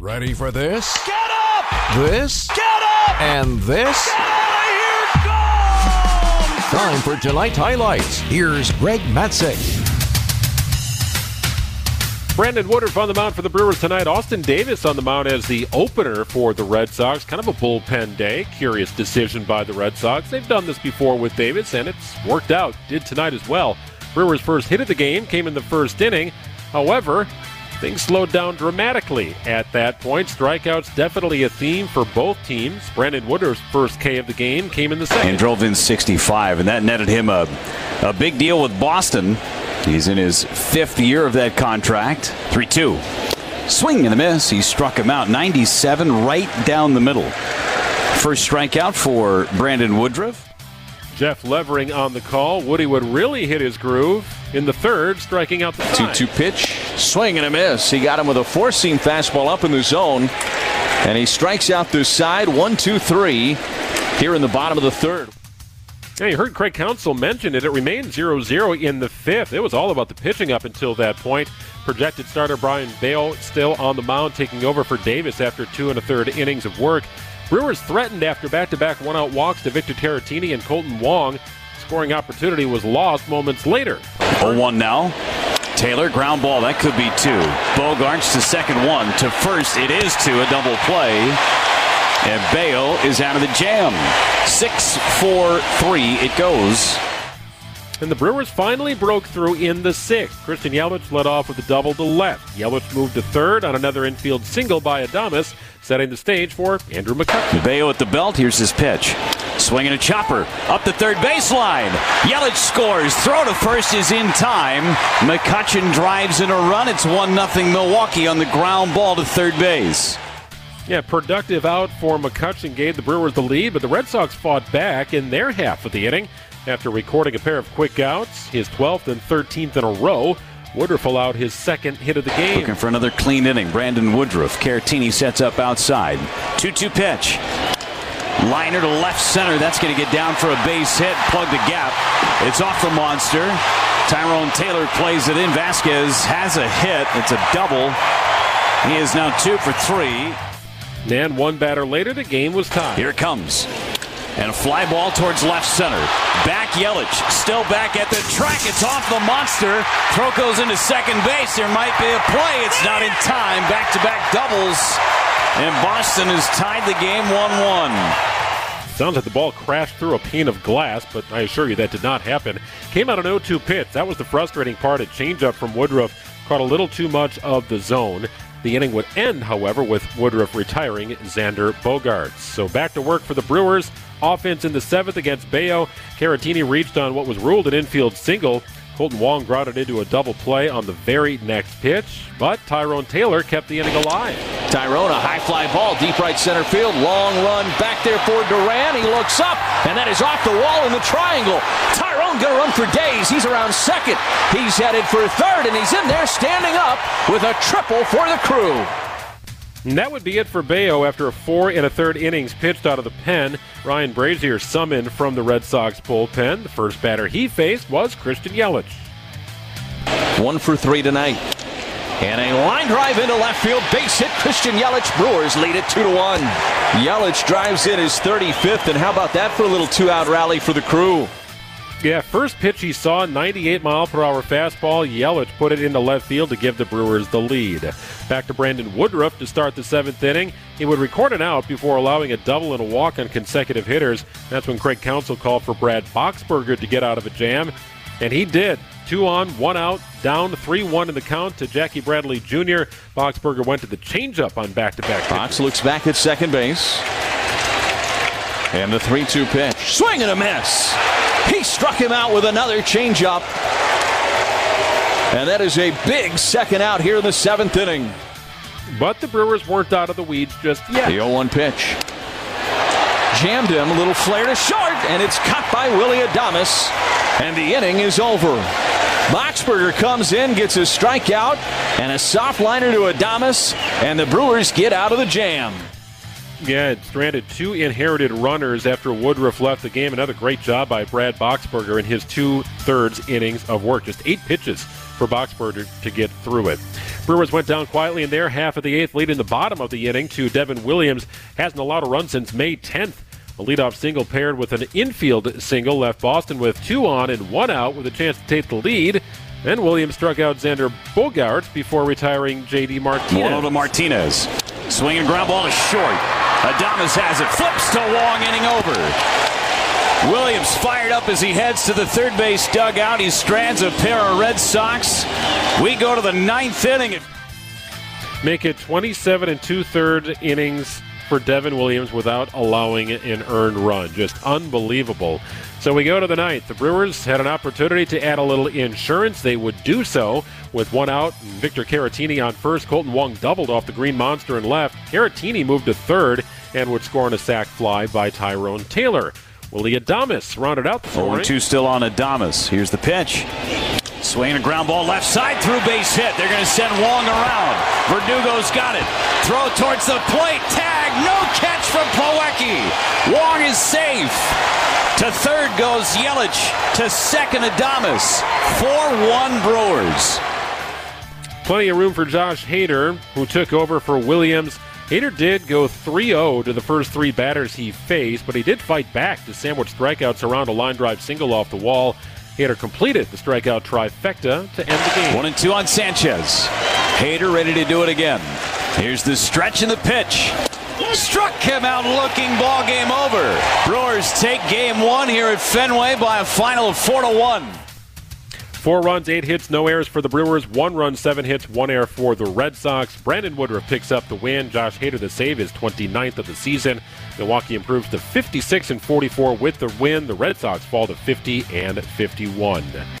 Ready for this? Get up! This? Get up! And this? Get out of here! Go! Time for tonight's highlights. Here's Greg Matzek. Brandon Woodruff on the mound for the Brewers tonight. Austin Davis on the mound as the opener for the Red Sox. Kind of a bullpen day. Curious decision by the Red Sox. They've done this before with Davis, and it's worked out. Did tonight as well. Brewers' first hit of the game came in the first inning. However, things slowed down dramatically at that point. Strikeouts definitely a theme for both teams. Brandon Woodruff's first K of the game came in the second. And drove in 65, and that netted him a, a big deal with Boston. He's in his fifth year of that contract. 3 2. Swing and a miss. He struck him out. 97 right down the middle. First strikeout for Brandon Woodruff. Jeff Levering on the call. Woody would really hit his groove in the third, striking out the 2 2 pitch. Swing and a miss. He got him with a four seam fastball up in the zone. And he strikes out the side. One, two, three here in the bottom of the third. Yeah, you heard Craig Counsell mention it. It remained 0 0 in the fifth. It was all about the pitching up until that point. Projected starter Brayan Bello still on the mound, taking over for Davis after two and a third innings of work. Brewers threatened after back to back one out walks to Victor Caratini and Kolten Wong. Scoring opportunity was lost moments later. 0 1 now. Taylor, ground ball. That could be two. Bogaerts to second one. To first, it is two. A double play. And Bello is out of the jam. Six, four, three. It goes. And the Brewers finally broke through in the sixth. Christian Yelich led off with a double to left. Yelich moved to third on another infield single by Adames, setting the stage for Andrew McCutchen. Bello at the belt. Here's his pitch. Swinging a chopper up the third baseline. Yelich scores. Throw to first is in time. McCutchen drives in a run. It's 1 0 Milwaukee on the ground ball to third base. Yeah, productive out for McCutchen gave the Brewers the lead, but the Red Sox fought back in their half of the inning after recording a pair of quick outs, his 12th and 13th in a row. Woodruff allowed his second hit of the game. Looking for another clean inning. Brandon Woodruff. Caratini sets up outside. 2 2 pitch. Liner to left center. That's going to get down for a base hit. Plug the gap. It's off the monster. Tyrone Taylor plays it in. Vázquez has a hit. It's a double. He is now two for three. And one batter later, the game was tied. Here it comes. And a fly ball towards left center. Back Yelich. Still back at the track. It's off the monster. Throw goes into second base. There might be a play. It's not in time. Back to back doubles. And Boston has tied the game 1 1. Sounds like the ball crashed through a pane of glass, but I assure you that did not happen. Came out an 0 2 pitch. That was the frustrating part. A changeup from Woodruff caught a little too much of the zone. The inning would end, however, with Woodruff retiring Xander Bogaerts. So back to work for the Brewers. Offense in the seventh against Bello. Caratini reached on what was ruled an infield single. Kolten Wong grounded into a double play on the very next pitch, but Tyrone Taylor kept the inning alive. Tyrone, a high fly ball, deep right center field, long run back there for Duran. He looks up, and that is off the wall in the triangle. Tyrone gonna run for days. He's around second. He's headed for third, and he's in there standing up with a triple for the crew. And that would be it for Bello after a four and a third innings pitched out of the pen. Ryan Brasier summoned from the Red Sox bullpen. The first batter he faced was Christian Yelich. One for three tonight. And a line drive into left field, base hit. Christian Yelich. Brewers lead it two to one. Yelich drives in his 35th, and how about that for a little two-out rally for the crew? Yeah, first pitch he saw, 98 mile per hour fastball. Yelich put it into left field to give the Brewers the lead. Back to Brandon Woodruff to start the seventh inning. He would record an out before allowing a double and a walk on consecutive hitters. That's when Craig Counsell called for Brad Boxberger to get out of a jam, and he did. Two on, one out, down 3 1 in the count to Jackie Bradley Jr. Boxberger went to the changeup on back to back. Fox looks back at second base. And the 3 2 pitch. Swing and a miss. He struck him out with another changeup. And that is a big second out here in the seventh inning. But the Brewers weren't out of the weeds just yet. The 0 1 pitch. Jammed him, a little flare to short, and it's caught by Willie Adames. And the inning is over. Boxberger comes in, gets a strikeout, and a soft liner to Adames, and the Brewers get out of the jam. Yeah, it stranded two inherited runners after Woodruff left the game. Another great job by Brad Boxberger in his two thirds innings of work. Just eight pitches for Boxberger to get through it. Brewers went down quietly in their half of the eighth, lead in the bottom of the inning to Devin Williams. Hasn't allowed a run since May 10th. A leadoff single paired with an infield single left Boston with two on and one out with a chance to take the lead. Then Williams struck out Xander Bogart before retiring J.D. Martinez. Morneau to Martinez. Swinging ground ball is short. Adames has it. Flips to Wong, inning over. Williams fired up as he heads to the third base dugout. He strands a pair of Red Sox. We go to the ninth inning. Make it 27 and two third innings for Devin Williams without allowing an earned run. Just unbelievable. So we go to the ninth. The Brewers had an opportunity to add a little insurance. They would do so with one out. And Victor Caratini on first. Kolten Wong doubled off the Green Monster and left. Caratini moved to third and would score on a sac fly by Tyrone Taylor. Willie Adames rounded out the scoring. 2 still on Adames. Here's the pitch. Swinging a ground ball left side through base hit. They're going to send Wong around. Verdugo's got it. Throw towards the plate. Tag. No catch from Plawecki. Wong is safe. To third goes Yelich. To second Adames. 4-1 Brewers. Plenty of room for Josh Hader, who took over for Williams. Hader did go 3 0 to the first three batters he faced, but he did fight back to sandwich strikeouts around a line drive single off the wall. Hader completed the strikeout trifecta to end the game. One and two on Sanchez. Hader ready to do it again. Here's the stretch and the pitch. Struck him out looking, ball game over. Brewers take game one here at Fenway by a final of four to one. Four runs, eight hits, no errors for the Brewers. One run, seven hits, one error for the Red Sox. Brandon Woodruff picks up the win. Josh Hader the save his 29th of the season. Milwaukee improves to 56 and 44 with the win. The Red Sox fall to 50 and 51.